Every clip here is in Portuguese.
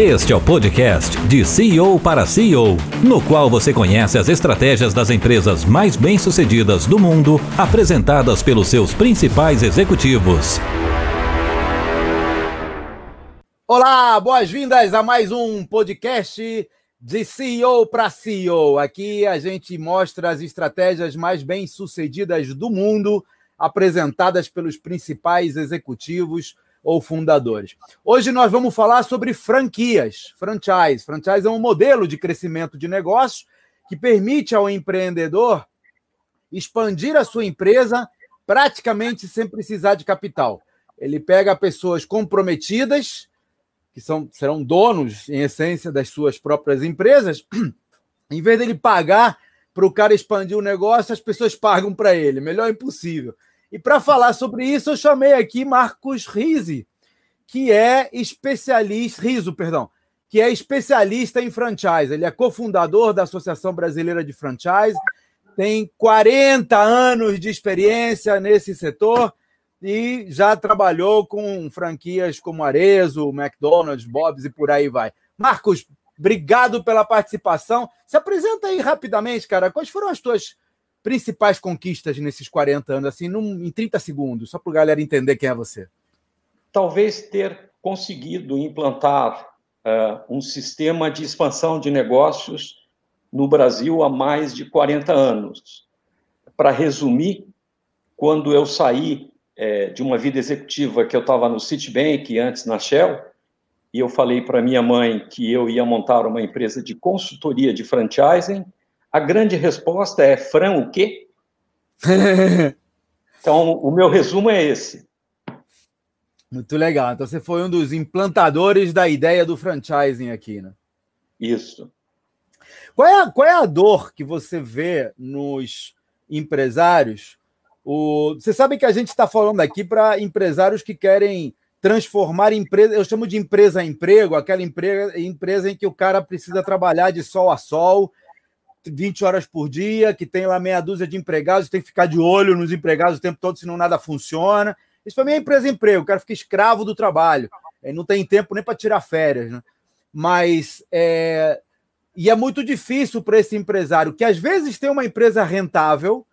Este é o podcast de CEO para CEO, no qual você conhece as estratégias das empresas mais bem-sucedidas do mundo, apresentadas pelos seus principais executivos. Olá, boas-vindas a mais um podcast de CEO para CEO. Aqui a gente mostra as estratégias mais bem-sucedidas do mundo, apresentadas pelos principais executivos ou fundadores. Hoje nós vamos falar sobre franquias, franchise. Franchise é um modelo de crescimento de negócio que permite ao empreendedor expandir a sua empresa praticamente sem precisar de capital. Ele pega pessoas comprometidas, que são, serão donos, em essência, das suas próprias empresas, em vez dele pagar para o cara expandir o negócio, as pessoas pagam para ele. Melhor impossível. E para falar sobre isso, eu chamei aqui Marcos Rizzi, que é especialista, perdão, que é especialista em franchise. Ele é cofundador da Associação Brasileira de Franchise, tem 40 anos de experiência nesse setor e já trabalhou com franquias como Arezo, McDonald's, Bob's e por aí vai. Marcos, obrigado pela participação. Se apresenta aí rapidamente, cara. Quais foram as tuas principais conquistas nesses 40 anos, assim, num, em 30 segundos, só para a galera entender quem é você? Talvez ter conseguido implantar uh, um sistema de expansão de negócios no Brasil há mais de 40 anos. Para resumir, quando eu saí é, de uma vida executiva que eu estava no Citibank, antes na Shell, e eu falei para minha mãe que eu ia montar uma empresa de consultoria de franchising, a grande resposta é Fran o quê? então, o meu resumo é esse. Muito legal. Então, você foi um dos implantadores da ideia do franchising aqui, né? Isso. Qual é a, qual é a dor que você vê nos empresários? O, você sabe que a gente está falando aqui para empresários que querem transformar empresa, eu chamo de empresa emprego, aquela empresa, empresa em que o cara precisa trabalhar de sol a sol 20 horas por dia, que tem lá meia dúzia de empregados, tem que ficar de olho nos empregados o tempo todo, senão nada funciona. Isso para mim é empresa emprego, o cara fica escravo do trabalho, não tem tempo nem para tirar férias. Né? Mas é... E é muito difícil para esse empresário, que às vezes tem uma empresa rentável,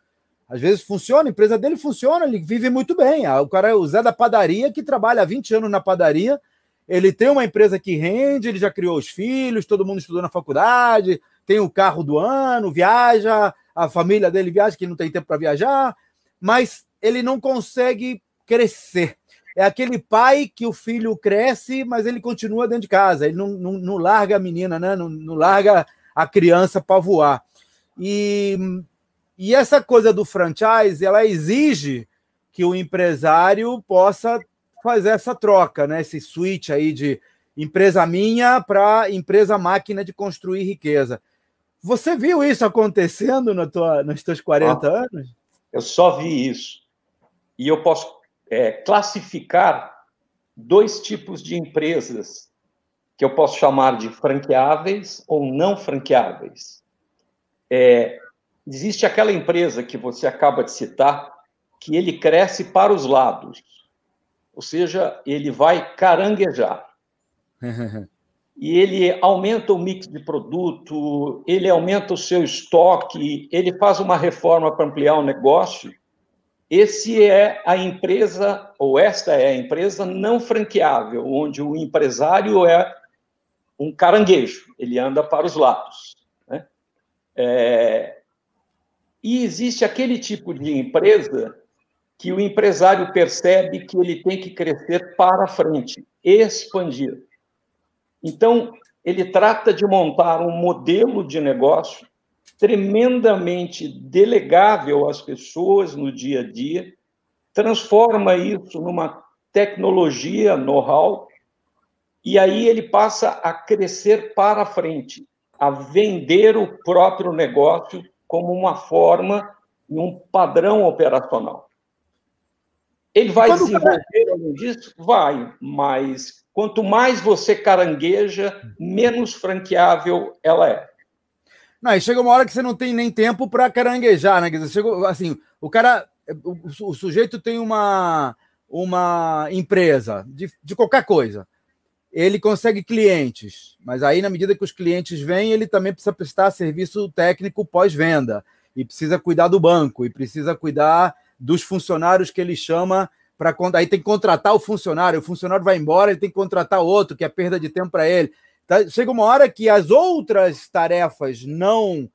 às vezes funciona, a empresa dele funciona, ele vive muito bem. Ah, o cara é o Zé da padaria, que trabalha há 20 anos na padaria, ele tem uma empresa que rende, ele já criou os filhos, todo mundo estudou na faculdade, tem o carro do ano, viaja, a família dele viaja, que não tem tempo para viajar, mas ele não consegue crescer. É aquele pai que o filho cresce, mas ele continua dentro de casa, ele não, não, não larga a menina, né? não, não larga a criança para voar. E, e essa coisa do franchise, ela exige que o empresário possa fazer essa troca, né? esse switch aí de empresa minha para empresa máquina de construir riqueza. Você viu isso acontecendo no tua, nos teus 40 ah, anos? Eu só vi isso. E eu posso é, classificar dois tipos de empresas que eu posso chamar de franqueáveis ou não franqueáveis. É, existe aquela empresa que você acaba de citar, que ele cresce para os lados, ou seja, ele vai caranguejar. e ele aumenta o mix de produto, ele aumenta o seu estoque, ele faz uma reforma para ampliar o negócio. Esse é a empresa, ou esta é a empresa não franqueável, onde o empresário é um caranguejo, ele anda para os lados. Né? É... E existe aquele tipo de empresa que o empresário percebe que ele tem que crescer para frente, expandir. Então, ele trata de montar um modelo de negócio tremendamente delegável às pessoas no dia a dia, transforma isso numa tecnologia, know-how, e aí ele passa a crescer para frente, a vender o próprio negócio como uma forma e um padrão operacional. Ele vai desenvolver além disso? Vai, mas Quanto mais você carangueja, menos franqueável ela é. Não, e chega uma hora que você não tem nem tempo para caranguejar, né? Quer dizer, chega, assim, o cara, o, o, sujeito tem uma, uma empresa de, de qualquer coisa. ele consegue clientes, mas aí, na medida que os clientes vêm, ele também precisa prestar serviço técnico pós-venda, e precisa cuidar do banco, e precisa cuidar dos funcionários que ele chama para. Aí tem que contratar o funcionário, o funcionário vai embora, ele tem que contratar outro, que é perda de tempo para ele. Tá, chega uma hora que as outras tarefas não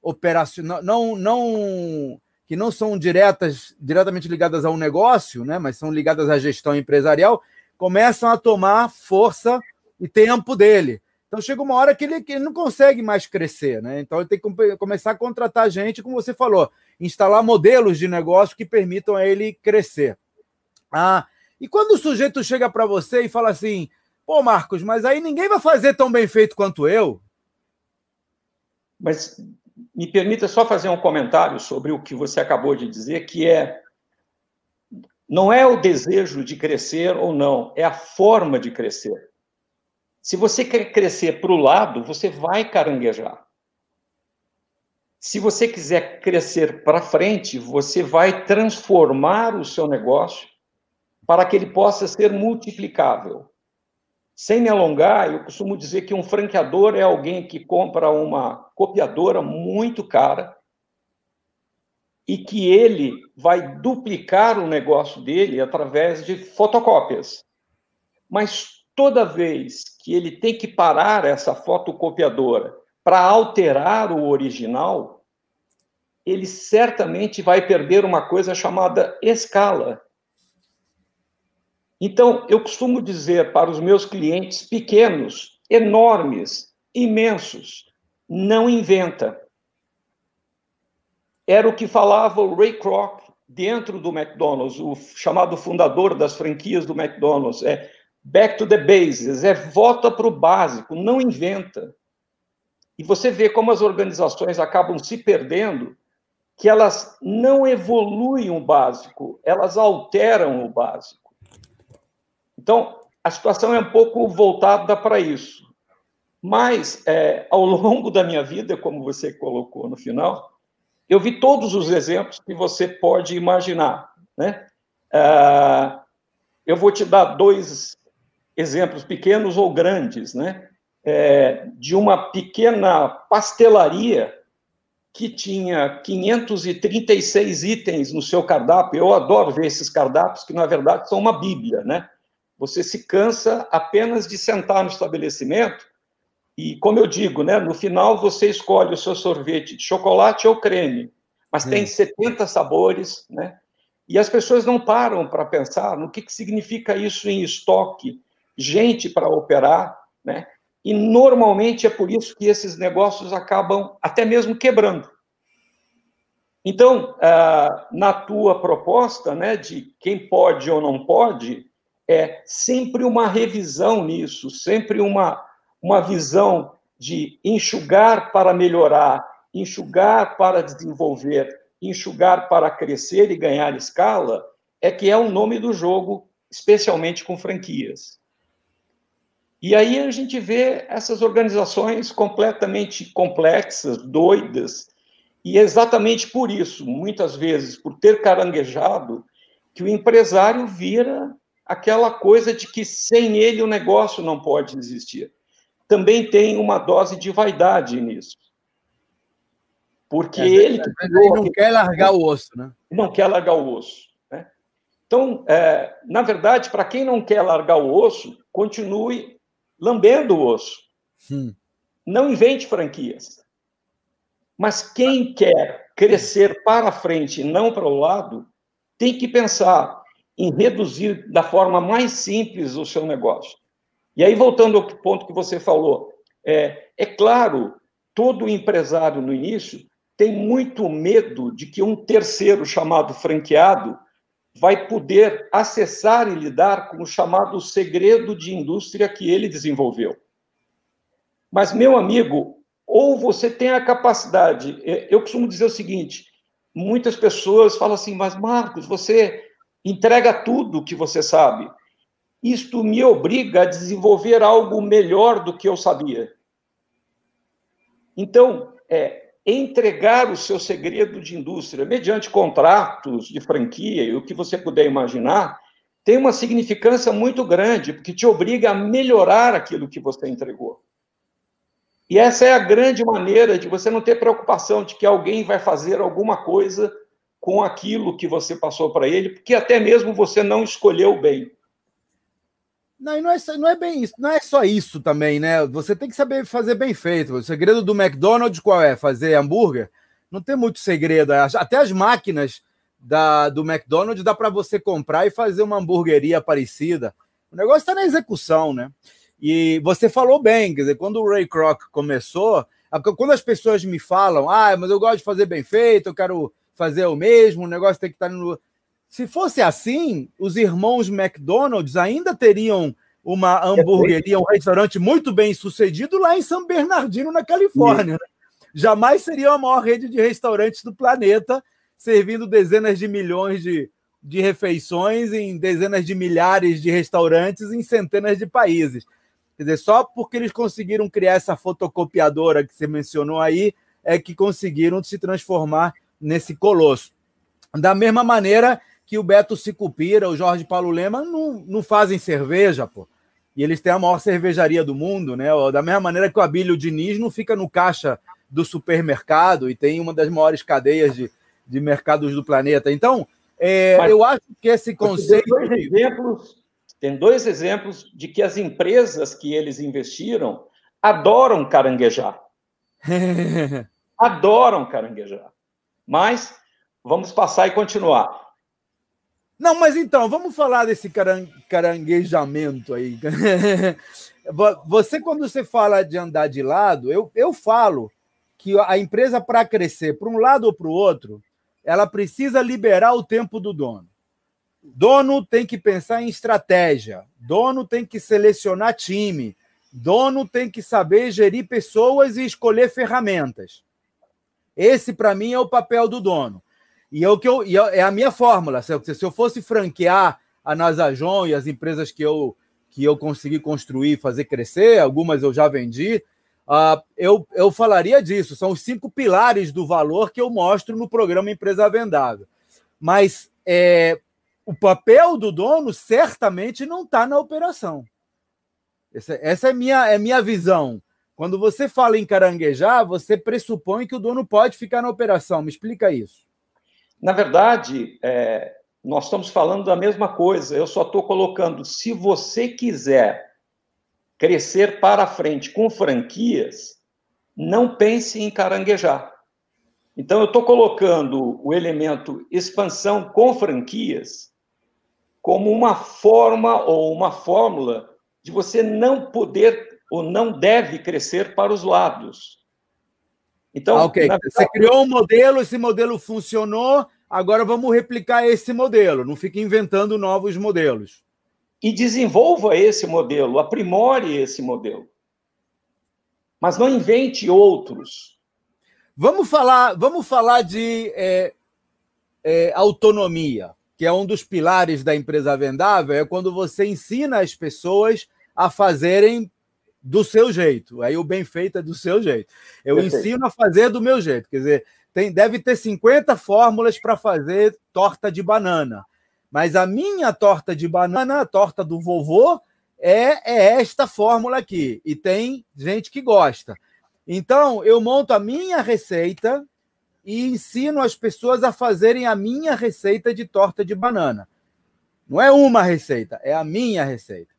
operacional, não, não que não são diretas, diretamente ligadas ao negócio, né, mas são ligadas à gestão empresarial, começam a tomar força e tempo dele. Então chega uma hora que ele, que ele não consegue mais crescer, né? Então ele tem que começar a contratar gente, como você falou, instalar modelos de negócio que permitam a ele crescer. Ah, e quando o sujeito chega para você e fala assim: pô, Marcos, mas aí ninguém vai fazer tão bem feito quanto eu. Mas me permita só fazer um comentário sobre o que você acabou de dizer, que é não é o desejo de crescer ou não, é a forma de crescer. Se você quer crescer para o lado, você vai caranguejar. Se você quiser crescer para frente, você vai transformar o seu negócio para que ele possa ser multiplicável. Sem me alongar, eu costumo dizer que um franqueador é alguém que compra uma copiadora muito cara e que ele vai duplicar o negócio dele através de fotocópias. Mas toda vez que ele tem que parar essa fotocopiadora para alterar o original, ele certamente vai perder uma coisa chamada escala. Então, eu costumo dizer para os meus clientes pequenos, enormes, imensos, não inventa. Era o que falava o Ray Kroc dentro do McDonald's, o chamado fundador das franquias do McDonald's. É back to the bases, é volta para o básico, não inventa. E você vê como as organizações acabam se perdendo, que elas não evoluem o básico, elas alteram o básico. Então, a situação é um pouco voltada para isso. Mas, é, ao longo da minha vida, como você colocou no final, eu vi todos os exemplos que você pode imaginar. Né? Ah, eu vou te dar dois exemplos pequenos ou grandes, né? É, de uma pequena pastelaria que tinha 536 itens no seu cardápio. Eu adoro ver esses cardápios, que na verdade são uma bíblia, né? Você se cansa apenas de sentar no estabelecimento e, como eu digo, né, no final você escolhe o seu sorvete de chocolate ou creme, mas tem 70 sabores, né? E as pessoas não param para pensar no que, que significa isso em estoque, gente para operar, né? E normalmente é por isso que esses negócios acabam até mesmo quebrando. Então, ah, na tua proposta, né, de quem pode ou não pode, é sempre uma revisão nisso, sempre uma, uma visão de enxugar para melhorar, enxugar para desenvolver, enxugar para crescer e ganhar escala, é que é o nome do jogo, especialmente com franquias. E aí a gente vê essas organizações completamente complexas, doidas, e é exatamente por isso, muitas vezes, por ter caranguejado, que o empresário vira aquela coisa de que sem ele o negócio não pode existir. Também tem uma dose de vaidade nisso. Porque é, ele. Ele não quer largar o osso, né? Não quer largar o osso. Né? Então, é, na verdade, para quem não quer largar o osso, continue lambendo o osso. Hum. Não invente franquias. Mas quem quer crescer para frente não para o lado, tem que pensar em reduzir da forma mais simples o seu negócio. E aí, voltando ao ponto que você falou, é, é claro, todo empresário no início tem muito medo de que um terceiro chamado franqueado vai poder acessar e lidar com o chamado segredo de indústria que ele desenvolveu. Mas, meu amigo, ou você tem a capacidade, é, eu costumo dizer o seguinte: muitas pessoas falam assim, mas Marcos, você entrega tudo que você sabe. Isto me obriga a desenvolver algo melhor do que eu sabia. Então, é, entregar o seu segredo de indústria mediante contratos de franquia e o que você puder imaginar, tem uma significância muito grande, porque te obriga a melhorar aquilo que você entregou. E essa é a grande maneira de você não ter preocupação de que alguém vai fazer alguma coisa com aquilo que você passou para ele, porque até mesmo você não escolheu bem. Não, não é, não é bem isso, não é só isso também, né? Você tem que saber fazer bem feito. O segredo do McDonald's qual é? Fazer hambúrguer? Não tem muito segredo. Até as máquinas da, do McDonald's dá para você comprar e fazer uma hamburgueria parecida. O negócio está na execução, né? E você falou bem, quer dizer, quando o Ray Kroc começou, quando as pessoas me falam, ah, mas eu gosto de fazer bem feito, eu quero fazer o mesmo, o negócio tem que estar tá no se fosse assim, os irmãos McDonald's ainda teriam uma hamburgueria, um restaurante muito bem sucedido lá em São Bernardino, na Califórnia. Né? Jamais seria a maior rede de restaurantes do planeta, servindo dezenas de milhões de, de refeições em dezenas de milhares de restaurantes em centenas de países. Quer dizer, só porque eles conseguiram criar essa fotocopiadora que você mencionou aí, é que conseguiram se transformar nesse colosso. Da mesma maneira que o Beto Sicupira, o Jorge Paulo Lema não, não fazem cerveja, pô. E eles têm a maior cervejaria do mundo, né? Da mesma maneira que o Abílio Diniz não fica no caixa do supermercado e tem uma das maiores cadeias de, de mercados do planeta. Então, é, Mas, eu acho que esse conceito. Tem dois, exemplos, tem dois exemplos de que as empresas que eles investiram adoram caranguejar. adoram caranguejar. Mas vamos passar e continuar. Não, mas então, vamos falar desse caran caranguejamento aí. Você, quando você fala de andar de lado, eu, eu falo que a empresa, para crescer para um lado ou para o outro, ela precisa liberar o tempo do dono. Dono tem que pensar em estratégia, dono tem que selecionar time, dono tem que saber gerir pessoas e escolher ferramentas. Esse, para mim, é o papel do dono. E é o que eu, é a minha fórmula. Se eu, se eu fosse franquear a Nasajon e as empresas que eu, que eu consegui construir, fazer crescer, algumas eu já vendi, uh, eu, eu falaria disso. São os cinco pilares do valor que eu mostro no programa Empresa Vendável. Mas é, o papel do dono certamente não está na operação. Essa, essa é minha é minha visão. Quando você fala em caranguejar, você pressupõe que o dono pode ficar na operação. Me explica isso. Na verdade, é, nós estamos falando da mesma coisa, eu só estou colocando, se você quiser crescer para frente com franquias, não pense em caranguejar. Então, eu estou colocando o elemento expansão com franquias como uma forma ou uma fórmula de você não poder ou não deve crescer para os lados. Então, ah, ok. Verdade... Você criou um modelo, esse modelo funcionou, agora vamos replicar esse modelo. Não fique inventando novos modelos. E desenvolva esse modelo, aprimore esse modelo. Mas não invente outros. Vamos falar, vamos falar de é, é, autonomia, que é um dos pilares da empresa vendável, é quando você ensina as pessoas a fazerem do seu jeito. Aí o bem feito é do seu jeito. Eu Perfeito. ensino a fazer do meu jeito. Quer dizer, tem, deve ter 50 fórmulas para fazer torta de banana. Mas a minha torta de banana, a torta do vovô, é, é esta fórmula aqui. E tem gente que gosta. Então, eu monto a minha receita e ensino as pessoas a fazerem a minha receita de torta de banana. Não é uma receita, é a minha receita.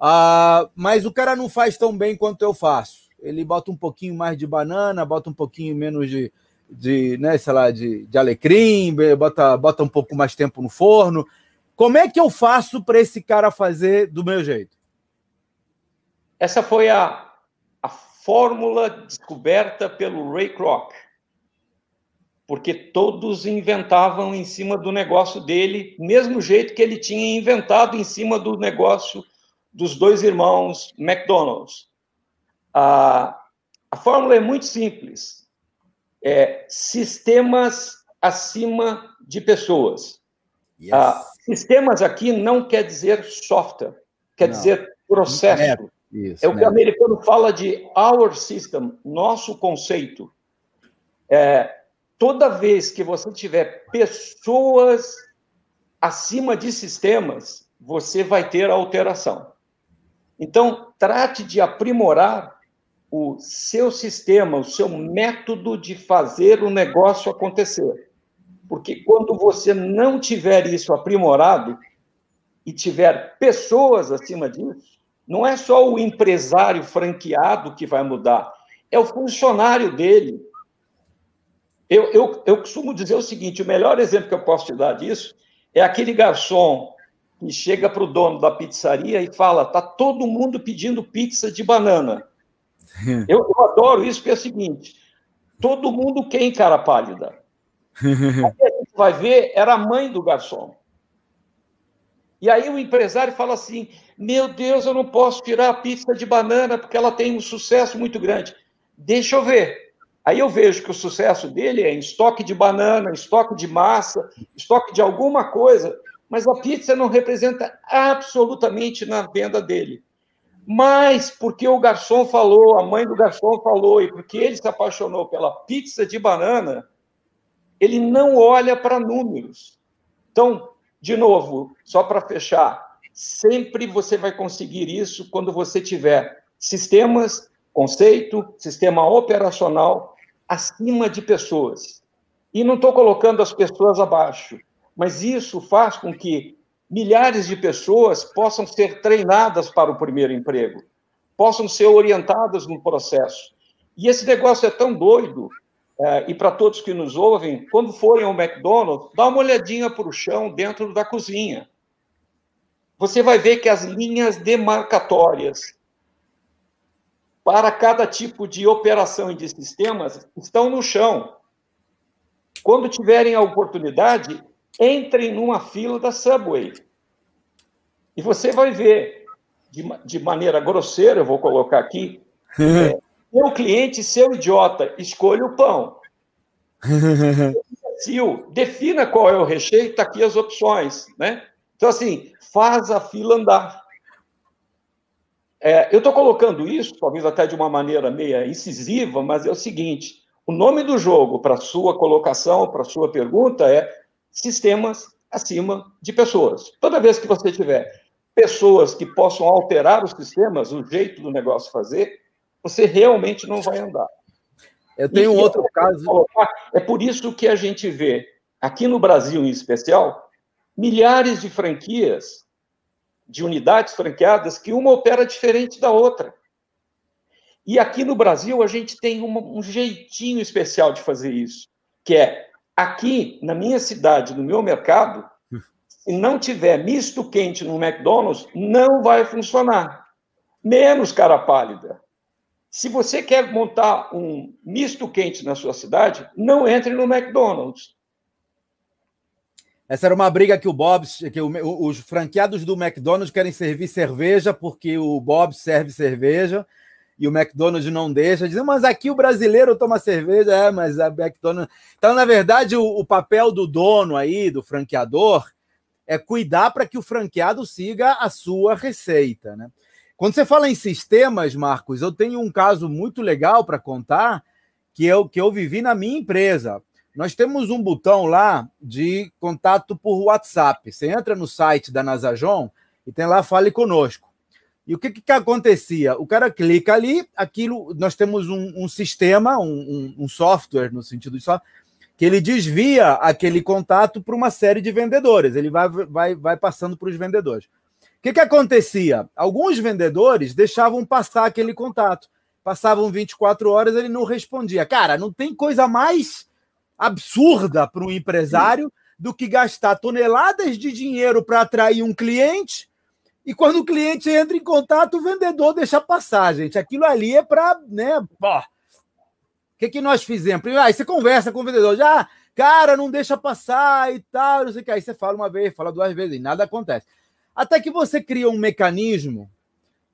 Ah, mas o cara não faz tão bem quanto eu faço. Ele bota um pouquinho mais de banana, bota um pouquinho menos de, de né, sei lá, de, de alecrim, bota, bota um pouco mais tempo no forno. Como é que eu faço para esse cara fazer do meu jeito? Essa foi a, a fórmula descoberta pelo Ray Kroc. Porque todos inventavam em cima do negócio dele, mesmo jeito que ele tinha inventado em cima do negócio dos dois irmãos McDonald's. A, a fórmula é muito simples. É sistemas acima de pessoas. Yes. Ah, sistemas aqui não quer dizer software, quer não. dizer processo. É, isso, é o que o americano fala de our system, nosso conceito. É, toda vez que você tiver pessoas acima de sistemas, você vai ter alteração. Então, trate de aprimorar o seu sistema, o seu método de fazer o negócio acontecer. Porque quando você não tiver isso aprimorado e tiver pessoas acima disso, não é só o empresário franqueado que vai mudar, é o funcionário dele. Eu, eu, eu costumo dizer o seguinte: o melhor exemplo que eu posso te dar disso é aquele garçom que chega para o dono da pizzaria e fala: tá todo mundo pedindo pizza de banana. Eu, eu adoro isso, porque é o seguinte: todo mundo quem, cara pálida? Aí a gente vai ver, era a mãe do garçom. E aí o empresário fala assim: Meu Deus, eu não posso tirar a pizza de banana porque ela tem um sucesso muito grande. Deixa eu ver. Aí eu vejo que o sucesso dele é em estoque de banana, estoque de massa, estoque de alguma coisa, mas a pizza não representa absolutamente na venda dele. Mas porque o garçom falou, a mãe do garçom falou, e porque ele se apaixonou pela pizza de banana, ele não olha para números. Então, de novo, só para fechar, sempre você vai conseguir isso quando você tiver sistemas, conceito, sistema operacional acima de pessoas. E não estou colocando as pessoas abaixo, mas isso faz com que milhares de pessoas possam ser treinadas para o primeiro emprego, possam ser orientadas no processo. E esse negócio é tão doido é, e para todos que nos ouvem, quando forem ao McDonald's, dá uma olhadinha para o chão dentro da cozinha. Você vai ver que as linhas demarcatórias para cada tipo de operação e de sistemas estão no chão. Quando tiverem a oportunidade, entrem numa fila da Subway. E você vai ver, de, de maneira grosseira, eu vou colocar aqui, é, Seu cliente, seu idiota, escolha o pão. Imbecil, defina qual é o recheio, está aqui as opções. Né? Então, assim, faz a fila andar. É, eu estou colocando isso, talvez até de uma maneira meia incisiva, mas é o seguinte: o nome do jogo para sua colocação, para sua pergunta é sistemas acima de pessoas. Toda vez que você tiver pessoas que possam alterar os sistemas, o jeito do negócio fazer, você realmente não vai andar. Eu tenho e um outro caso. É por isso que a gente vê, aqui no Brasil em especial, milhares de franquias, de unidades franqueadas, que uma opera diferente da outra. E aqui no Brasil a gente tem uma, um jeitinho especial de fazer isso, que é aqui na minha cidade, no meu mercado, se não tiver misto quente no McDonald's, não vai funcionar. Menos cara pálida. Se você quer montar um misto quente na sua cidade, não entre no McDonald's. Essa era uma briga que o Bob's, que o, os franqueados do McDonald's querem servir cerveja porque o Bob serve cerveja e o McDonald's não deixa. Dizem, mas aqui o brasileiro toma cerveja, é, mas a McDonald's. Então, na verdade, o, o papel do dono aí, do franqueador, é cuidar para que o franqueado siga a sua receita, né? Quando você fala em sistemas, Marcos, eu tenho um caso muito legal para contar que eu, que eu vivi na minha empresa. Nós temos um botão lá de contato por WhatsApp. Você entra no site da Nasajon e tem lá Fale Conosco. E o que, que acontecia? O cara clica ali, aquilo, nós temos um, um sistema, um, um, um, software, no sentido de software, que ele desvia aquele contato para uma série de vendedores. Ele vai, vai, vai passando para os vendedores. O que, que acontecia? Alguns vendedores deixavam passar aquele contato. Passavam 24 horas, ele não respondia. Cara, não tem coisa mais absurda para um empresário do que gastar toneladas de dinheiro para atrair um cliente e quando o cliente entra em contato, o vendedor deixa passar, gente. Aquilo ali é para, né? O que, que nós fizemos? Primeiro, aí você conversa com o vendedor, já, cara, não deixa passar e tal, não sei o que. Aí você fala uma vez, fala duas vezes e nada acontece. Até que você cria um mecanismo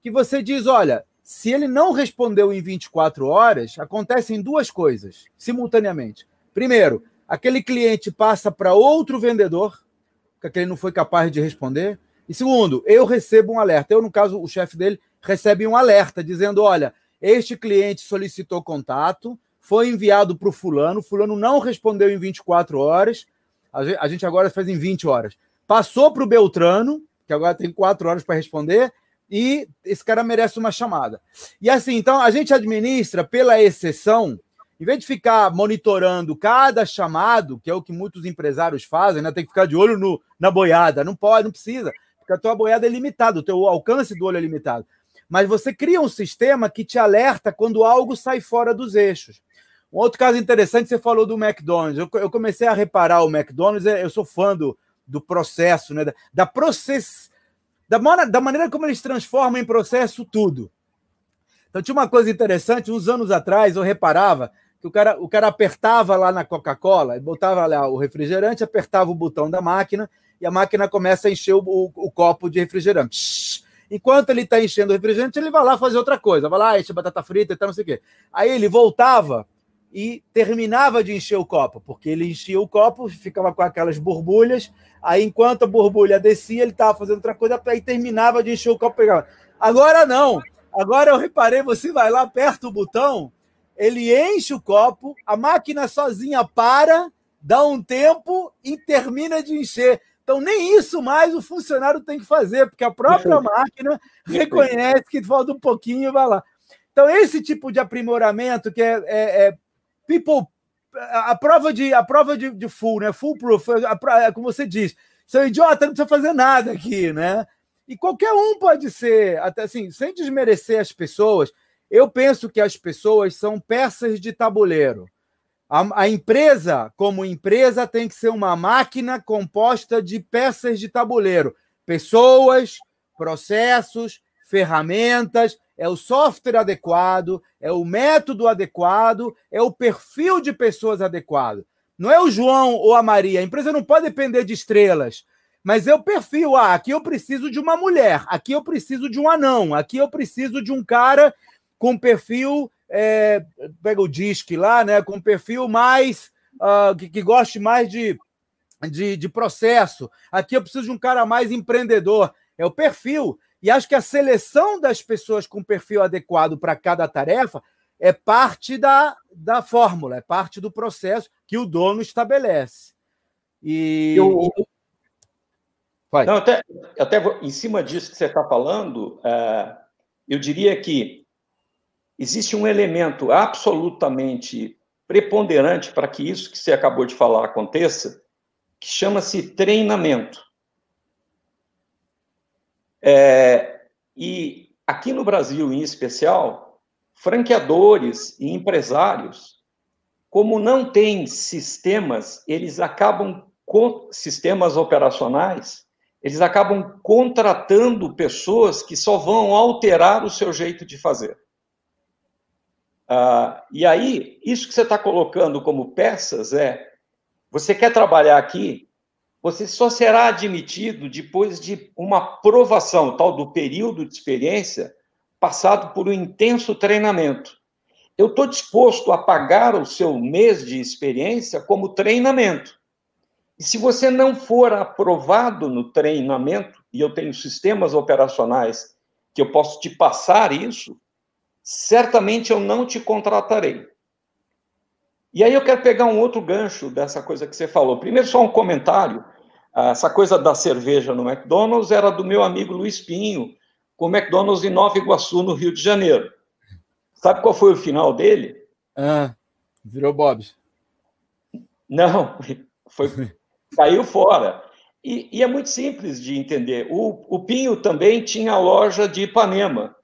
que você diz: olha, se ele não respondeu em 24 horas, acontecem duas coisas simultaneamente. Primeiro, aquele cliente passa para outro vendedor, que aquele não foi capaz de responder. E segundo, eu recebo um alerta. Eu, no caso, o chefe dele recebe um alerta dizendo: olha, este cliente solicitou contato, foi enviado para o fulano, fulano não respondeu em 24 horas, a gente agora faz em 20 horas. Passou para o Beltrano, que agora tem quatro horas para responder, e esse cara merece uma chamada. E assim, então a gente administra pela exceção, em vez de ficar monitorando cada chamado, que é o que muitos empresários fazem, né? Tem que ficar de olho no, na boiada. Não pode, não precisa, porque a tua boiada é limitada, o teu alcance do olho é limitado. Mas você cria um sistema que te alerta quando algo sai fora dos eixos. Um outro caso interessante, você falou do McDonald's. Eu, eu comecei a reparar o McDonald's, é, eu sou fã do, do processo, né? da, da process da, da maneira como eles transformam em processo tudo. Então tinha uma coisa interessante, uns anos atrás eu reparava que o cara, o cara apertava lá na Coca-Cola, botava lá o refrigerante, apertava o botão da máquina e a máquina começa a encher o, o, o copo de refrigerante. Enquanto ele está enchendo o refrigerante, ele vai lá fazer outra coisa, vai lá, enche batata frita e tal, não sei o quê. Aí ele voltava e terminava de encher o copo, porque ele enchia o copo, ficava com aquelas borbulhas, aí enquanto a borbulha descia, ele estava fazendo outra coisa, aí terminava de encher o copo, pegava. Agora não, agora eu reparei, você vai lá, aperta o botão, ele enche o copo, a máquina sozinha para, dá um tempo e termina de encher. Então, nem isso mais o funcionário tem que fazer, porque a própria máquina reconhece que falta um pouquinho e vai lá. Então, esse tipo de aprimoramento que é, é, é people. A prova de, a prova de, de full, né? Foolproof, é como você diz. Seu idiota não precisa fazer nada aqui, né? E qualquer um pode ser, até assim, sem desmerecer as pessoas, eu penso que as pessoas são peças de tabuleiro. A, a, empresa, como empresa, tem que ser uma máquina composta de peças de tabuleiro. Pessoas, processos, ferramentas, é o software adequado, é o método adequado, é o perfil de pessoas adequado. Não é o João ou a Maria. A empresa não pode depender de estrelas. Mas é o perfil. Ah, aqui eu preciso de uma mulher, aqui eu preciso de um anão, aqui eu preciso de um cara com perfil. É, pega o disque lá, né? Com perfil mais. Uh, que, que goste mais de, de, de processo. Aqui eu preciso de um cara mais empreendedor. É o perfil. E acho que a seleção das pessoas com perfil adequado para cada tarefa é parte da, da fórmula, é parte do processo que o dono estabelece. E. Eu, Não, até, até em cima disso que você está falando, uh, eu diria que existe um elemento absolutamente preponderante para que isso que você acabou de falar aconteça, que chama-se treinamento. É, e aqui no Brasil, em especial, franqueadores e empresários, como não têm sistemas, eles acabam com sistemas operacionais, eles acabam contratando pessoas que só vão alterar o seu jeito de fazer. Ah, e aí, isso que você está colocando como peças é: você quer trabalhar aqui? você só será admitido depois de uma aprovação, tal do período de experiência, passado por um intenso treinamento. Eu estou disposto a pagar o seu mês de experiência como treinamento. E se você não for aprovado no treinamento, e eu tenho sistemas operacionais que eu posso te passar isso, certamente eu não te contratarei. E aí eu quero pegar um outro gancho dessa coisa que você falou. Primeiro, só um comentário essa coisa da cerveja no McDonald's era do meu amigo Luiz Pinho, com o McDonald's em Nova Iguaçu, no Rio de Janeiro. Sabe qual foi o final dele? Ah, virou Bob. Não, foi, caiu fora. E, e, é muito simples de entender. O, o, Pinho também tinha loja de Ipanema.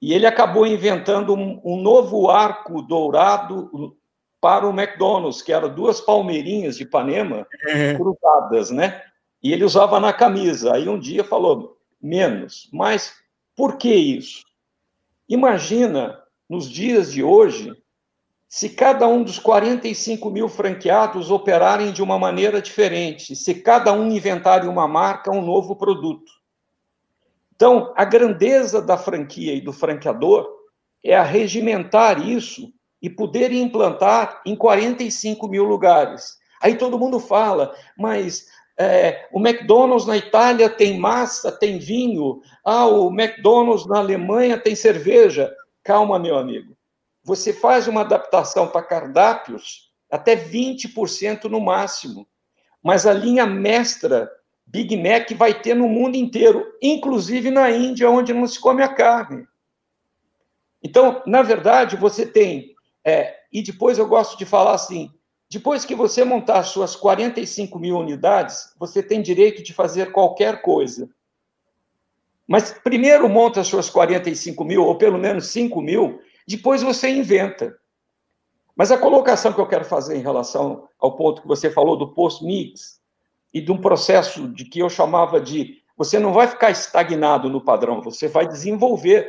E ele acabou inventando um, um novo arco dourado para o McDonald's, que eram duas palmeirinhas de Ipanema é. cruzadas, né? E ele usava na camisa. Aí um dia falou, menos. Mas por que isso? Imagina, nos dias de hoje, se cada um dos 45 mil franqueados operarem de uma maneira diferente, se cada um inventar uma marca, um novo produto. Então, a grandeza da franquia e do franqueador é arregimentar isso e poder implantar em 45 mil lugares. Aí todo mundo fala, mas é, o McDonald's na Itália tem massa, tem vinho, ah, o McDonald's na Alemanha tem cerveja. Calma, meu amigo. Você faz uma adaptação para cardápios até 20% no máximo. Mas a linha mestra Big Mac vai ter no mundo inteiro, inclusive na Índia, onde não se come a carne. Então, na verdade, você tem. É, e depois eu gosto de falar assim: depois que você montar suas 45 mil unidades, você tem direito de fazer qualquer coisa. Mas primeiro monta suas 45 mil, ou pelo menos 5 mil, depois você inventa. Mas a colocação que eu quero fazer em relação ao ponto que você falou do post-mix e de um processo de que eu chamava de você não vai ficar estagnado no padrão, você vai desenvolver.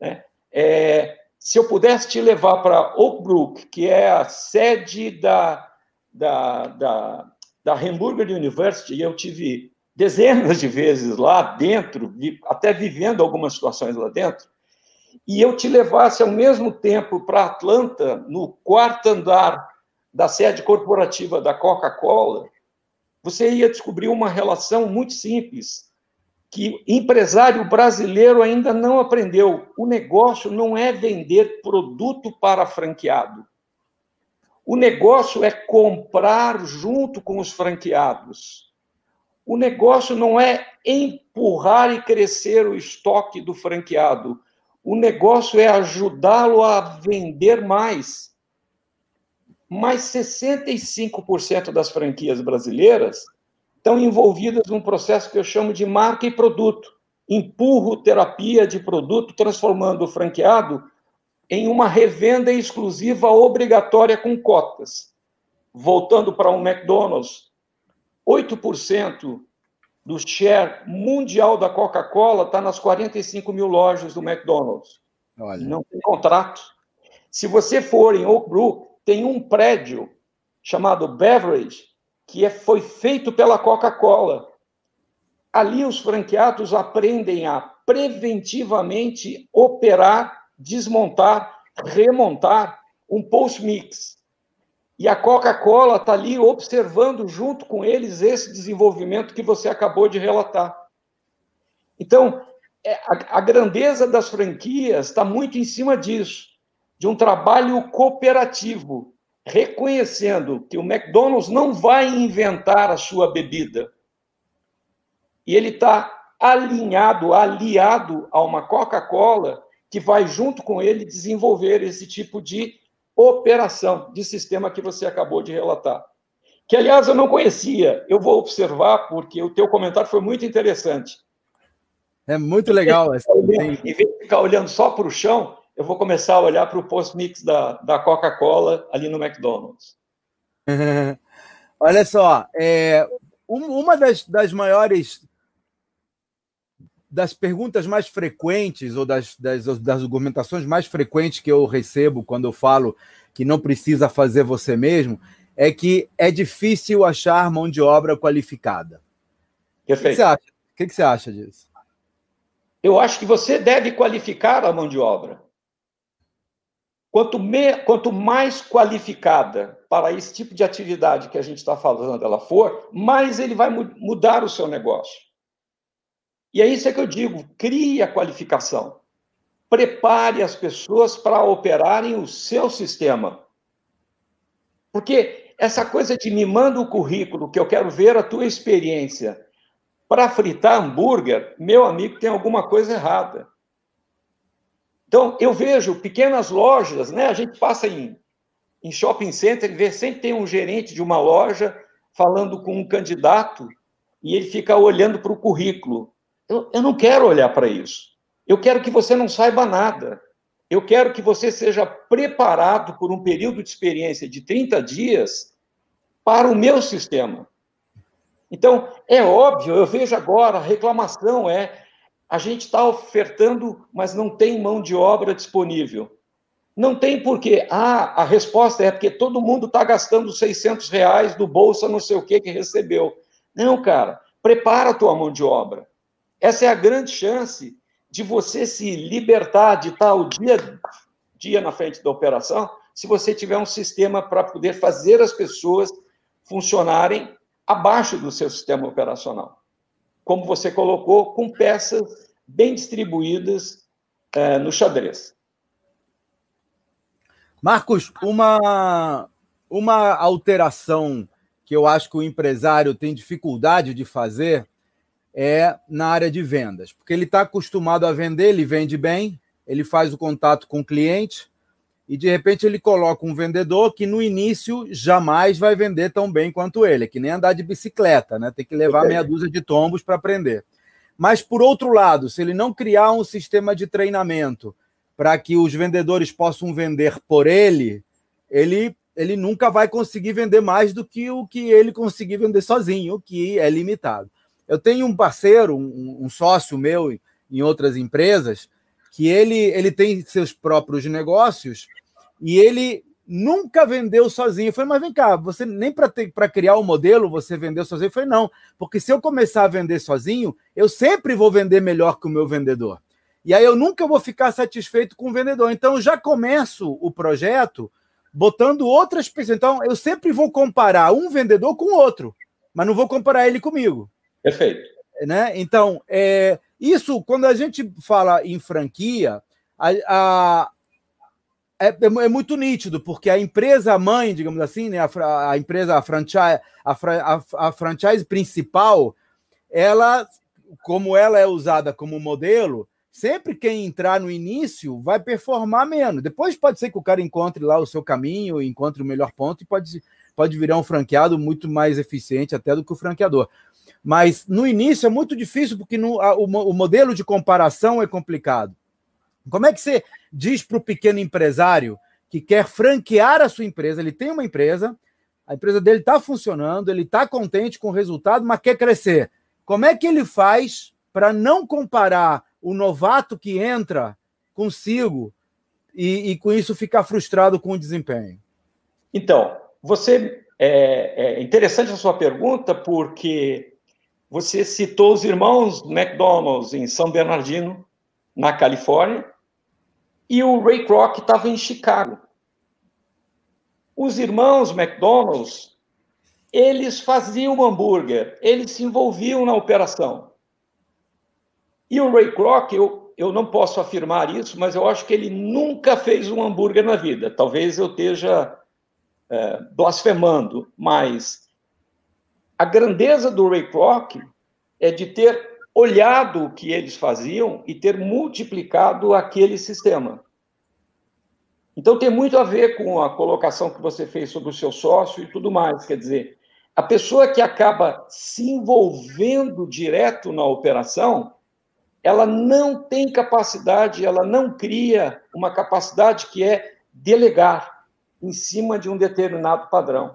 Né? É, se eu pudesse te levar para Oak Brook, que é a sede da, da, da, da Hamburger University, eu tive dezenas de vezes lá dentro, até vivendo algumas situações lá dentro, e eu te levasse ao mesmo tempo para Atlanta, no quarto andar da sede corporativa da Coca-Cola, você ia descobrir uma relação muito simples que empresário brasileiro ainda não aprendeu. O negócio não é vender produto para franqueado. O negócio é comprar junto com os franqueados. O negócio não é empurrar e crescer o estoque do franqueado. O negócio é ajudá-lo a vender mais. Mas 65% das franquias brasileiras estão envolvidas num processo que eu chamo de marca e produto. Empurro terapia de produto, transformando o franqueado em uma revenda exclusiva obrigatória com cotas. Voltando para um McDonald's, 8% do share mundial da Coca-Cola está nas 45 mil lojas do McDonald's. Olha. Não tem contrato. Se você for em Oak Brook, tem um prédio chamado Beverage, que é, foi feito pela Coca-Cola. Ali os franqueados aprendem a preventivamente operar, desmontar, remontar um post-mix. E a Coca-Cola está ali observando junto com eles esse desenvolvimento que você acabou de relatar. Então, é, a, a grandeza das franquias está muito em cima disso, de um trabalho cooperativo, reconhecendo que o McDonald's não vai inventar a sua bebida. E ele está alinhado, aliado a uma Coca-Cola que vai, junto com ele, desenvolver esse tipo de operação, de sistema que você acabou de relatar. Que, aliás, eu não conhecia. Eu vou observar, porque o teu comentário foi muito interessante. É muito legal. Em vez de ficar olhando só para o chão, eu vou começar a olhar para o post-mix da, da Coca-Cola ali no McDonald's. Olha só, é, uma das, das maiores das perguntas mais frequentes ou das, das, das argumentações mais frequentes que eu recebo quando eu falo que não precisa fazer você mesmo é que é difícil achar mão de obra qualificada. Perfeito. O que você acha, o que você acha disso? Eu acho que você deve qualificar a mão de obra. Quanto, me, quanto mais qualificada para esse tipo de atividade que a gente está falando ela for, mais ele vai mudar o seu negócio. E é isso que eu digo: crie a qualificação. Prepare as pessoas para operarem o seu sistema. Porque essa coisa de me manda o currículo, que eu quero ver a tua experiência, para fritar hambúrguer, meu amigo, tem alguma coisa errada. Então, eu vejo pequenas lojas, né? A gente passa em, em shopping center e vê sempre tem um gerente de uma loja falando com um candidato e ele fica olhando para o currículo. Eu, eu não quero olhar para isso. Eu quero que você não saiba nada. Eu quero que você seja preparado por um período de experiência de 30 dias para o meu sistema. Então, é óbvio, eu vejo agora, a reclamação é a gente está ofertando, mas não tem mão de obra disponível. Não tem porquê. Ah, a resposta é porque todo mundo está gastando 600 reais do bolsa não sei o que que recebeu. Não, cara, prepara a tua mão de obra. Essa é a grande chance de você se libertar de estar o dia, dia na frente da operação, se você tiver um sistema para poder fazer as pessoas funcionarem abaixo do seu sistema operacional como você colocou, com peças bem distribuídas é, no xadrez. Marcos, uma, uma alteração que eu acho que o empresário tem dificuldade de fazer é na área de vendas, porque ele está acostumado a vender, ele vende bem, ele faz o contato com o cliente e de repente ele coloca um vendedor que no início jamais vai vender tão bem quanto ele, é que nem andar de bicicleta, né? Tem que levar meia dúzia de tombos para aprender. Mas por outro lado, se ele não criar um sistema de treinamento para que os vendedores possam vender por ele, ele ele nunca vai conseguir vender mais do que o que ele conseguir vender sozinho, que é limitado. Eu tenho um parceiro, um, um sócio meu em outras empresas, que ele, ele tem seus próprios negócios e ele nunca vendeu sozinho. Eu falei, mas vem cá, você nem para criar o um modelo você vendeu sozinho? Eu falei, não, porque se eu começar a vender sozinho, eu sempre vou vender melhor que o meu vendedor. E aí eu nunca vou ficar satisfeito com o vendedor. Então eu já começo o projeto botando outras pessoas. Então eu sempre vou comparar um vendedor com outro, mas não vou comparar ele comigo. Perfeito. Né? Então, é, isso, quando a gente fala em franquia, a, a é, é, muito nítido, porque a empresa mãe, digamos assim, né, a, a empresa, a franchise, a, a, a franchise principal, ela, como ela é usada como modelo, sempre quem entrar no início vai performar menos. Depois pode ser que o cara encontre lá o seu caminho, encontre o melhor ponto e pode, pode virar um franqueado muito mais eficiente até do que o franqueador. Mas no início é muito difícil porque no, a, o, o modelo de comparação é complicado. Como é que você diz para o pequeno empresário que quer franquear a sua empresa? Ele tem uma empresa, a empresa dele está funcionando, ele está contente com o resultado, mas quer crescer. Como é que ele faz para não comparar o novato que entra consigo e, e, com isso ficar frustrado com o desempenho? Então, você é, é interessante a sua pergunta porque você citou os irmãos McDonald's em São Bernardino, na Califórnia, e o Ray Kroc estava em Chicago. Os irmãos McDonald's, eles faziam hambúrguer, eles se envolviam na operação. E o Ray Kroc, eu, eu não posso afirmar isso, mas eu acho que ele nunca fez um hambúrguer na vida. Talvez eu esteja é, blasfemando, mas a grandeza do Ray Kroc é de ter olhado o que eles faziam e ter multiplicado aquele sistema. Então tem muito a ver com a colocação que você fez sobre o seu sócio e tudo mais. Quer dizer, a pessoa que acaba se envolvendo direto na operação, ela não tem capacidade, ela não cria uma capacidade que é delegar em cima de um determinado padrão.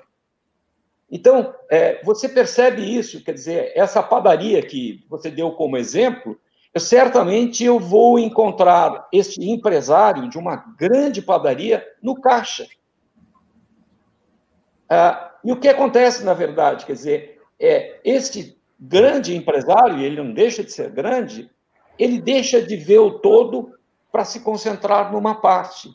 Então, é, você percebe isso, quer dizer, essa padaria que você deu como exemplo, eu, certamente eu vou encontrar este empresário de uma grande padaria no caixa. Ah, e o que acontece, na verdade, quer dizer, é este grande empresário, ele não deixa de ser grande, ele deixa de ver o todo para se concentrar numa parte.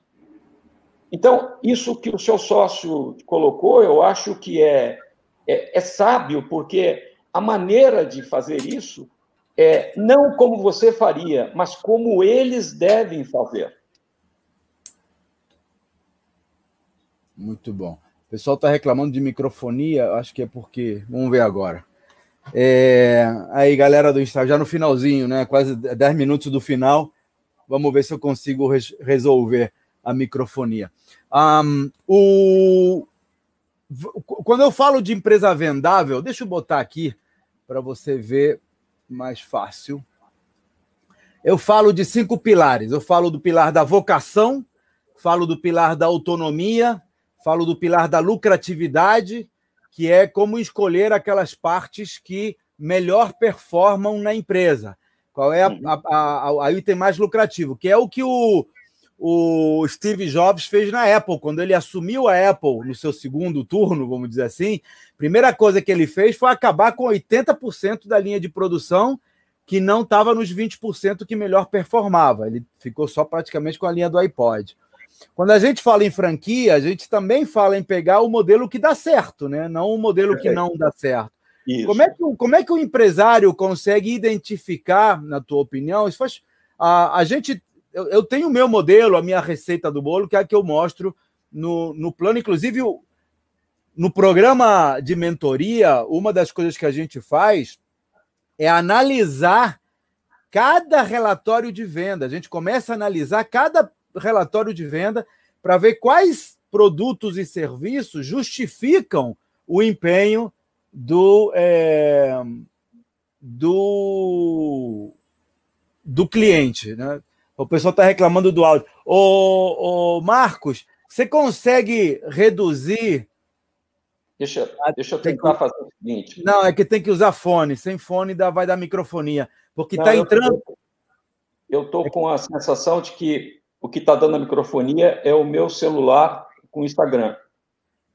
Então, isso que o seu sócio colocou, eu acho que é, é, é sábio, porque a maneira de fazer isso é não como você faria, mas como eles devem fazer. Muito bom. O pessoal está reclamando de microfonia, acho que é porque. Vamos ver agora. É... Aí, galera do Instagram, já no finalzinho, né? Quase 10 minutos do final. Vamos ver se eu consigo resolver a microfonia. Um, o... Quando eu falo de empresa vendável, deixa eu botar aqui para você ver mais fácil. Eu falo de cinco pilares. Eu falo do pilar da vocação, falo do pilar da autonomia, falo do pilar da lucratividade, que é como escolher aquelas partes que melhor performam na empresa. Qual é a, uhum. a, a, a item mais lucrativo? Que é o que o, o Steve Jobs fez na Apple. Quando ele assumiu a Apple no seu segundo turno, vamos dizer assim, primeira coisa que ele fez foi acabar com 80% da linha de produção que não estava nos 20% que melhor performava. Ele ficou só praticamente com a linha do iPod. Quando a gente fala em franquia, a gente também fala em pegar o modelo que dá certo, né? não o modelo que não dá certo. Como é, que, como é que o empresário consegue identificar, na tua opinião? Isso faz, a, a gente eu, eu tenho o meu modelo, a minha receita do bolo, que é a que eu mostro no, no plano. Inclusive, no programa de mentoria, uma das coisas que a gente faz é analisar cada relatório de venda. A gente começa a analisar cada relatório de venda para ver quais produtos e serviços justificam o empenho do, é, do, do cliente. Né? O pessoal está reclamando do áudio. Ô, ô, Marcos, você consegue reduzir. Deixa, deixa eu tentar que... fazer o seguinte. Não, é que tem que usar fone. Sem fone dá, vai dar microfonia. Porque está entrando. Eu estou com a sensação de que o que está dando a microfonia é o meu celular com o Instagram.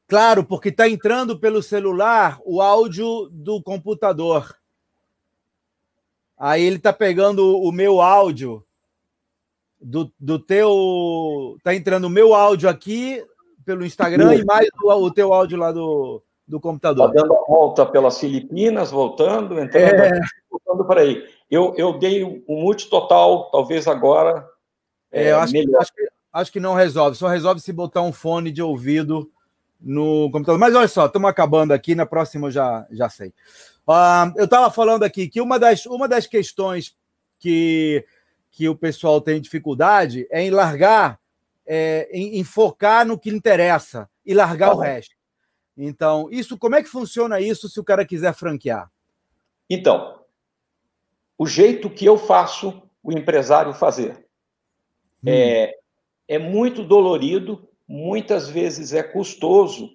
Claro, porque está entrando pelo celular o áudio do computador. Aí ele está pegando o meu áudio do, do teu. Tá entrando o meu áudio aqui pelo Instagram e mais o, o teu áudio lá do, do computador. Tá dando a volta pelas Filipinas, voltando, entrando, é... voltando para aí. Eu, eu dei um mute total, talvez agora. É, é acho, que, acho, que, acho que não resolve, só resolve se botar um fone de ouvido no computador. Mas olha só, estamos acabando aqui, na próxima eu já, já sei. Uh, eu estava falando aqui que uma das, uma das questões que que o pessoal tem dificuldade é em largar, é, em, em, focar no que interessa e largar o resto. Então, isso, como é que funciona isso se o cara quiser franquear? Então, o jeito que eu faço o empresário fazer hum. é, é muito dolorido, muitas vezes é custoso,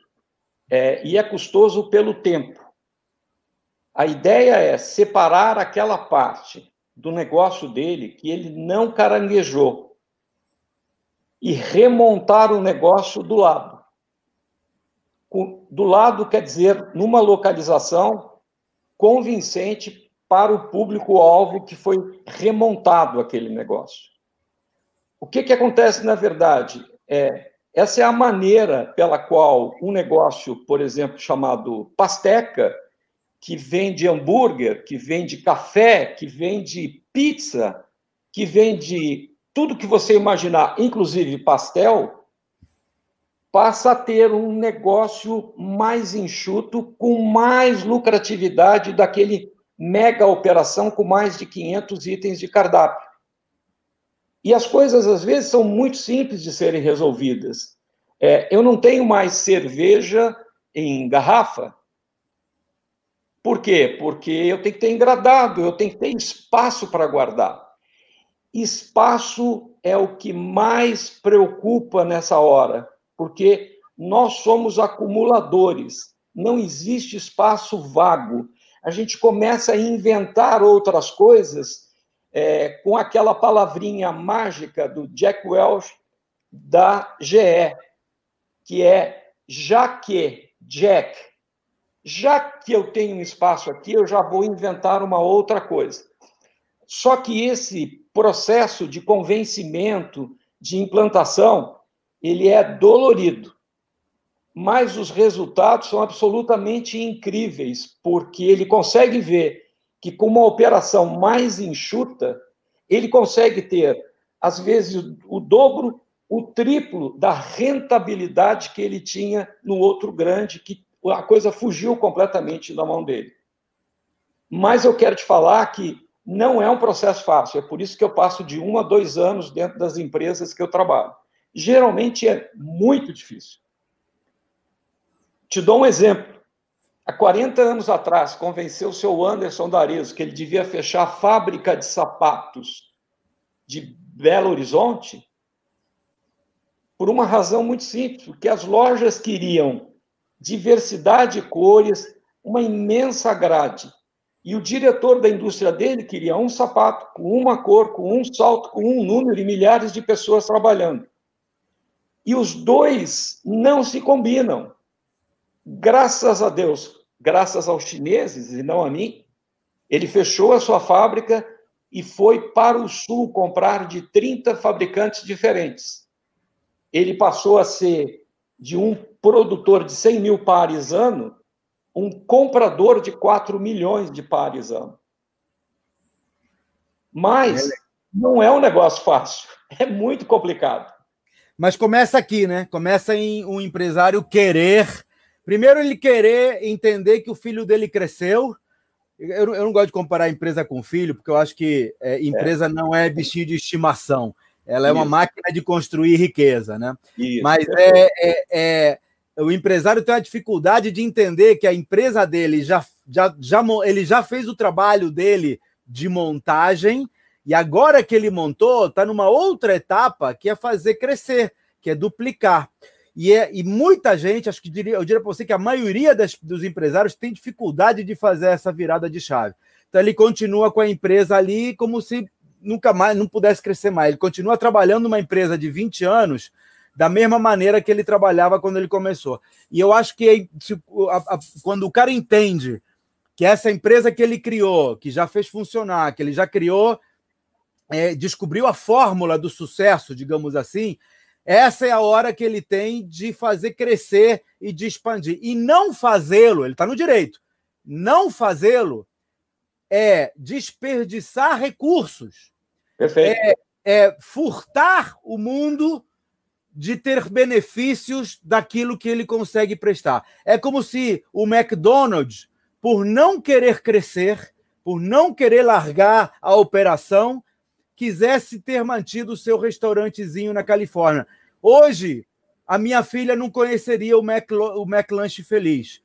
é, e é custoso pelo tempo. A ideia é separar aquela parte do negócio dele que ele não caranguejou e remontar o negócio do lado. Do lado quer dizer numa localização convincente para o público-alvo que foi remontado aquele negócio. O que, que acontece na verdade? É, essa é a maneira pela qual um negócio, por exemplo, chamado Pasteca, que vende hambúrguer, que vende café, que vende pizza, que vende tudo que você imaginar, inclusive pastel, passa a ter um negócio mais enxuto, com mais lucratividade daquele mega operação com mais de 500 itens de cardápio. E as coisas, às vezes, são muito simples de serem resolvidas. É, eu não tenho mais cerveja em garrafa, por quê? Porque eu tenho que ter engradado, eu tenho que ter espaço para guardar. Espaço é o que mais preocupa nessa hora, porque nós somos acumuladores, não existe espaço vago. A gente começa a inventar outras coisas é, com aquela palavrinha mágica do Jack Welch da GE, que é já que Jack já que eu tenho um espaço aqui, eu já vou inventar uma outra coisa. Só que esse processo de convencimento, de implantação, ele é dolorido. Mas os resultados são absolutamente incríveis, porque ele consegue ver que com uma operação mais enxuta, ele consegue ter, às vezes, o dobro, o triplo da rentabilidade que ele tinha no outro grande, que a coisa fugiu completamente da mão dele. Mas eu quero te falar que não é um processo fácil, é por isso que eu passo de um a dois anos dentro das empresas que eu trabalho. Geralmente é muito difícil. Te dou um exemplo. Há 40 anos atrás, convenceu o seu Anderson Darezo que ele devia fechar a fábrica de sapatos de Belo Horizonte, por uma razão muito simples, porque as lojas queriam diversidade de cores, uma imensa grade. E o diretor da indústria dele queria um sapato com uma cor, com um salto, com um número e milhares de pessoas trabalhando. E os dois não se combinam. Graças a Deus, graças aos chineses e não a mim, ele fechou a sua fábrica e foi para o sul comprar de 30 fabricantes diferentes. Ele passou a ser de um produtor de 100 mil pares ano, um comprador de 4 milhões de pares ano. Mas não é um negócio fácil, é muito complicado. Mas começa aqui, né? Começa em um empresário querer Primeiro, ele querer entender que o filho dele cresceu. Eu, eu não gosto de comparar empresa com filho, porque eu acho que é, empresa é. não é bichinho de estimação. Ela é Isso. uma máquina de construir riqueza, né? Isso. Mas é, é, é, o empresário tem a dificuldade de entender que a empresa dele já, já, já, ele já fez o trabalho dele de montagem e agora que ele montou, está numa outra etapa que é fazer crescer, que é duplicar. E, é, e muita gente, acho que diria, eu diria para você que a maioria das, dos empresários tem dificuldade de fazer essa virada de chave. Então ele continua com a empresa ali como se nunca mais não pudesse crescer mais. Ele continua trabalhando numa empresa de 20 anos da mesma maneira que ele trabalhava quando ele começou. E eu acho que a, a, quando o cara entende que essa empresa que ele criou, que já fez funcionar, que ele já criou, é, descobriu a fórmula do sucesso, digamos assim, essa é a hora que ele tem de fazer crescer e de expandir. E não fazê-lo, ele está no direito, não fazê-lo é desperdiçar recursos. Perfeito. É, é furtar o mundo de ter benefícios daquilo que ele consegue prestar. É como se o McDonald's, por não querer crescer, por não querer largar a operação, quisesse ter mantido o seu restaurantezinho na Califórnia. Hoje, a minha filha não conheceria o, Mac, o McLanche Feliz.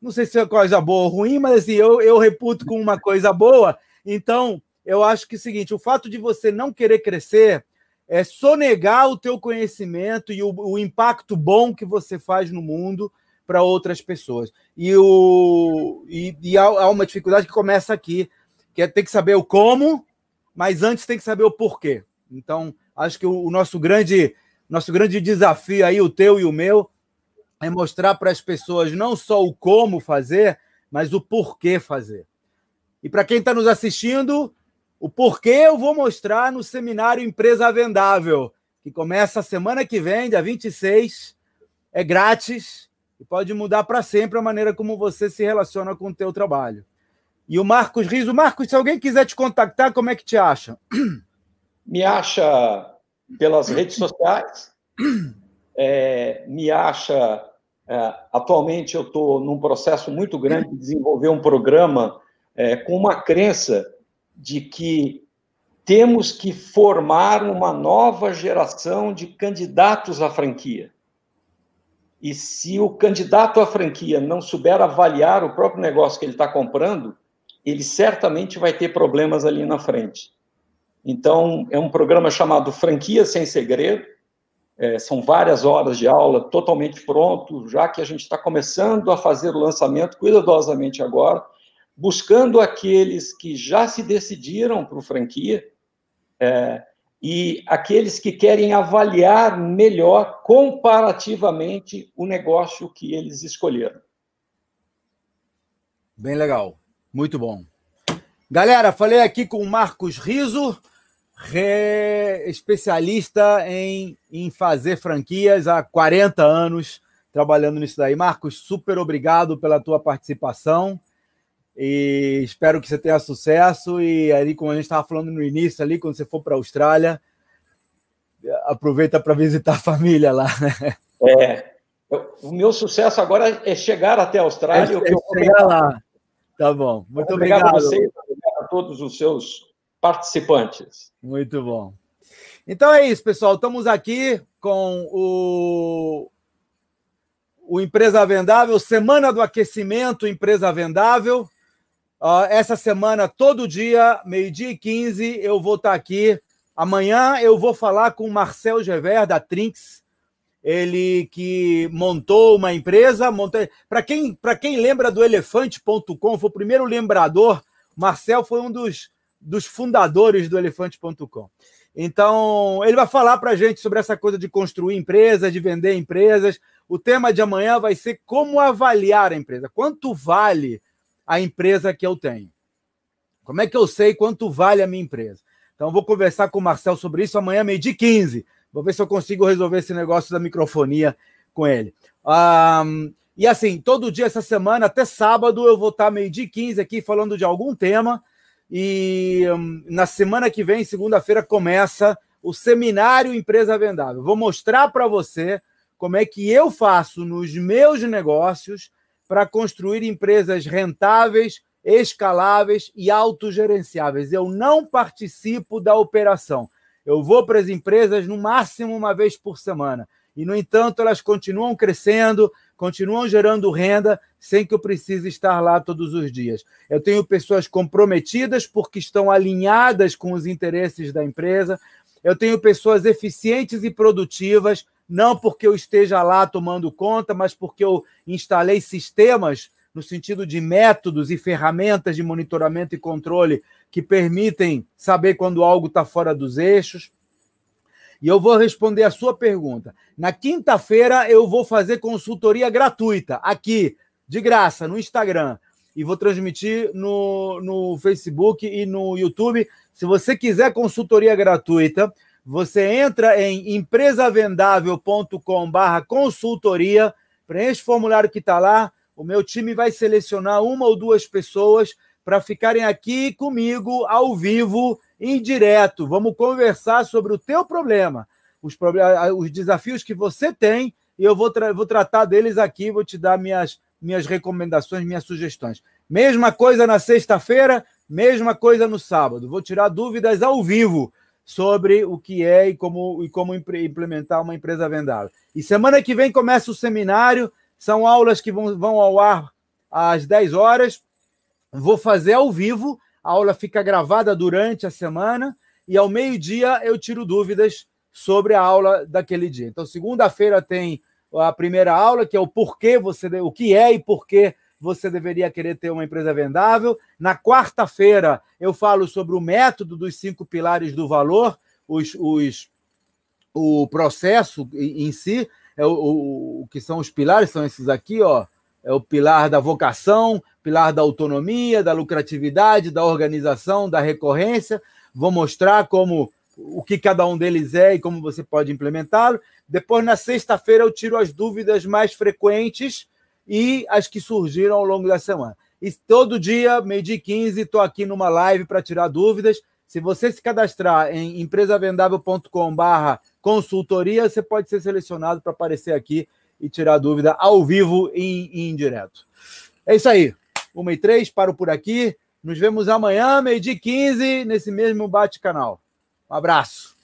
Não sei se é coisa boa ou ruim, mas assim, eu, eu reputo com uma coisa boa. Então, eu acho que é o seguinte: o fato de você não querer crescer é sonegar o teu conhecimento e o, o impacto bom que você faz no mundo para outras pessoas. E, o, e, e há, uma dificuldade que começa aqui, que é ter que saber o como, mas antes tem que saber o porquê. Então, acho que o, o nosso grande nosso grande desafio aí, o teu e o meu, é mostrar para as pessoas não só o como fazer, mas o porquê fazer. E para quem está nos assistindo, o porquê eu vou mostrar no seminário Empresa Vendável, que começa semana que vem, dia 26. É grátis e pode mudar para sempre a maneira como você se relaciona com o teu trabalho. E o Marcos Riso. Marcos, se alguém quiser te contactar, como é que te acha? Me acha pelas redes sociais, é, me acha. É, atualmente, eu estou num processo muito grande de desenvolver um programa é, com uma crença de que temos que formar uma nova geração de candidatos à franquia. E se o candidato à franquia não souber avaliar o próprio negócio que ele está comprando, ele certamente vai ter problemas ali na frente. Então, é um programa chamado Franquia Sem Segredo. É, são várias horas de aula totalmente pronto, já que a gente está começando a fazer o lançamento cuidadosamente agora, buscando aqueles que já se decidiram para o franquia é, e aqueles que querem avaliar melhor, comparativamente, o negócio que eles escolheram. Bem legal, muito bom. Galera, falei aqui com o Marcos Riso especialista em, em fazer franquias há 40 anos trabalhando nisso daí. Marcos, super obrigado pela tua participação e espero que você tenha sucesso. E ali, como a gente estava falando no início, ali, quando você for para a Austrália, aproveita para visitar a família lá. Né? É, o meu sucesso agora é chegar até a Austrália. É, é chegar lá. Tá bom. Muito obrigado. Obrigado a vocês, a todos os seus participantes. Muito bom. Então é isso, pessoal. Estamos aqui com o, o Empresa Vendável, Semana do Aquecimento Empresa Vendável. Uh, essa semana, todo dia, meio-dia e 15, eu vou estar aqui. Amanhã eu vou falar com o Marcel Gever, da Trinx. Ele que montou uma empresa. Montou... Para quem, quem lembra do elefante.com, foi o primeiro lembrador. Marcel foi um dos dos fundadores do elefante.com. Então, ele vai falar para a gente sobre essa coisa de construir empresas, de vender empresas. O tema de amanhã vai ser como avaliar a empresa. Quanto vale a empresa que eu tenho? Como é que eu sei quanto vale a minha empresa? Então, vou conversar com o Marcel sobre isso amanhã, meio de 15. Vou ver se eu consigo resolver esse negócio da microfonia com ele. Um, e assim, todo dia essa semana, até sábado, eu vou estar meio de 15 aqui falando de algum tema. E um, na semana que vem, segunda-feira, começa o seminário Empresa Vendável. Vou mostrar para você como é que eu faço nos meus negócios para construir empresas rentáveis, escaláveis e autogerenciáveis. Eu não participo da operação. Eu vou para as empresas no máximo uma vez por semana. E, no entanto, elas continuam crescendo, continuam gerando renda sem que eu precise estar lá todos os dias. Eu tenho pessoas comprometidas porque estão alinhadas com os interesses da empresa. Eu tenho pessoas eficientes e produtivas, não porque eu esteja lá tomando conta, mas porque eu instalei sistemas no sentido de métodos e ferramentas de monitoramento e controle que permitem saber quando algo está fora dos eixos. E eu vou responder a sua pergunta. Na quinta-feira, eu vou fazer consultoria gratuita, aqui, de graça, no Instagram. E vou transmitir no, no Facebook e no YouTube. Se você quiser consultoria gratuita, você entra em empresavendável.com/barra consultoria, preenche o formulário que está lá. O meu time vai selecionar uma ou duas pessoas para ficarem aqui comigo ao vivo, em direto. Vamos conversar sobre o teu problema, os, os desafios que você tem, e eu vou, tra vou tratar deles aqui, vou te dar minhas, minhas recomendações, minhas sugestões. Mesma coisa na sexta-feira, mesma coisa no sábado. Vou tirar dúvidas ao vivo sobre o que é e como, e como implementar uma empresa vendável. E semana que vem começa o seminário, são aulas que vão, vão ao ar às 10 horas. Vou fazer ao vivo, a aula fica gravada durante a semana e ao meio-dia eu tiro dúvidas sobre a aula daquele dia. Então, segunda-feira tem a primeira aula, que é o porquê você, o que é e por que você deveria querer ter uma empresa vendável. Na quarta-feira, eu falo sobre o método dos cinco pilares do valor, os, os o processo em si, é o, o, o que são os pilares, são esses aqui, ó. É o pilar da vocação, pilar da autonomia, da lucratividade, da organização, da recorrência. Vou mostrar como o que cada um deles é e como você pode implementá-lo. Depois, na sexta-feira, eu tiro as dúvidas mais frequentes e as que surgiram ao longo da semana. E todo dia, meio-dia e 15, estou aqui numa live para tirar dúvidas. Se você se cadastrar em empresavendável.com/barra consultoria, você pode ser selecionado para aparecer aqui e tirar dúvida ao vivo e em direto. É isso aí. Uma e três, paro por aqui. Nos vemos amanhã, meio-dia 15, nesse mesmo bate-canal. Um abraço.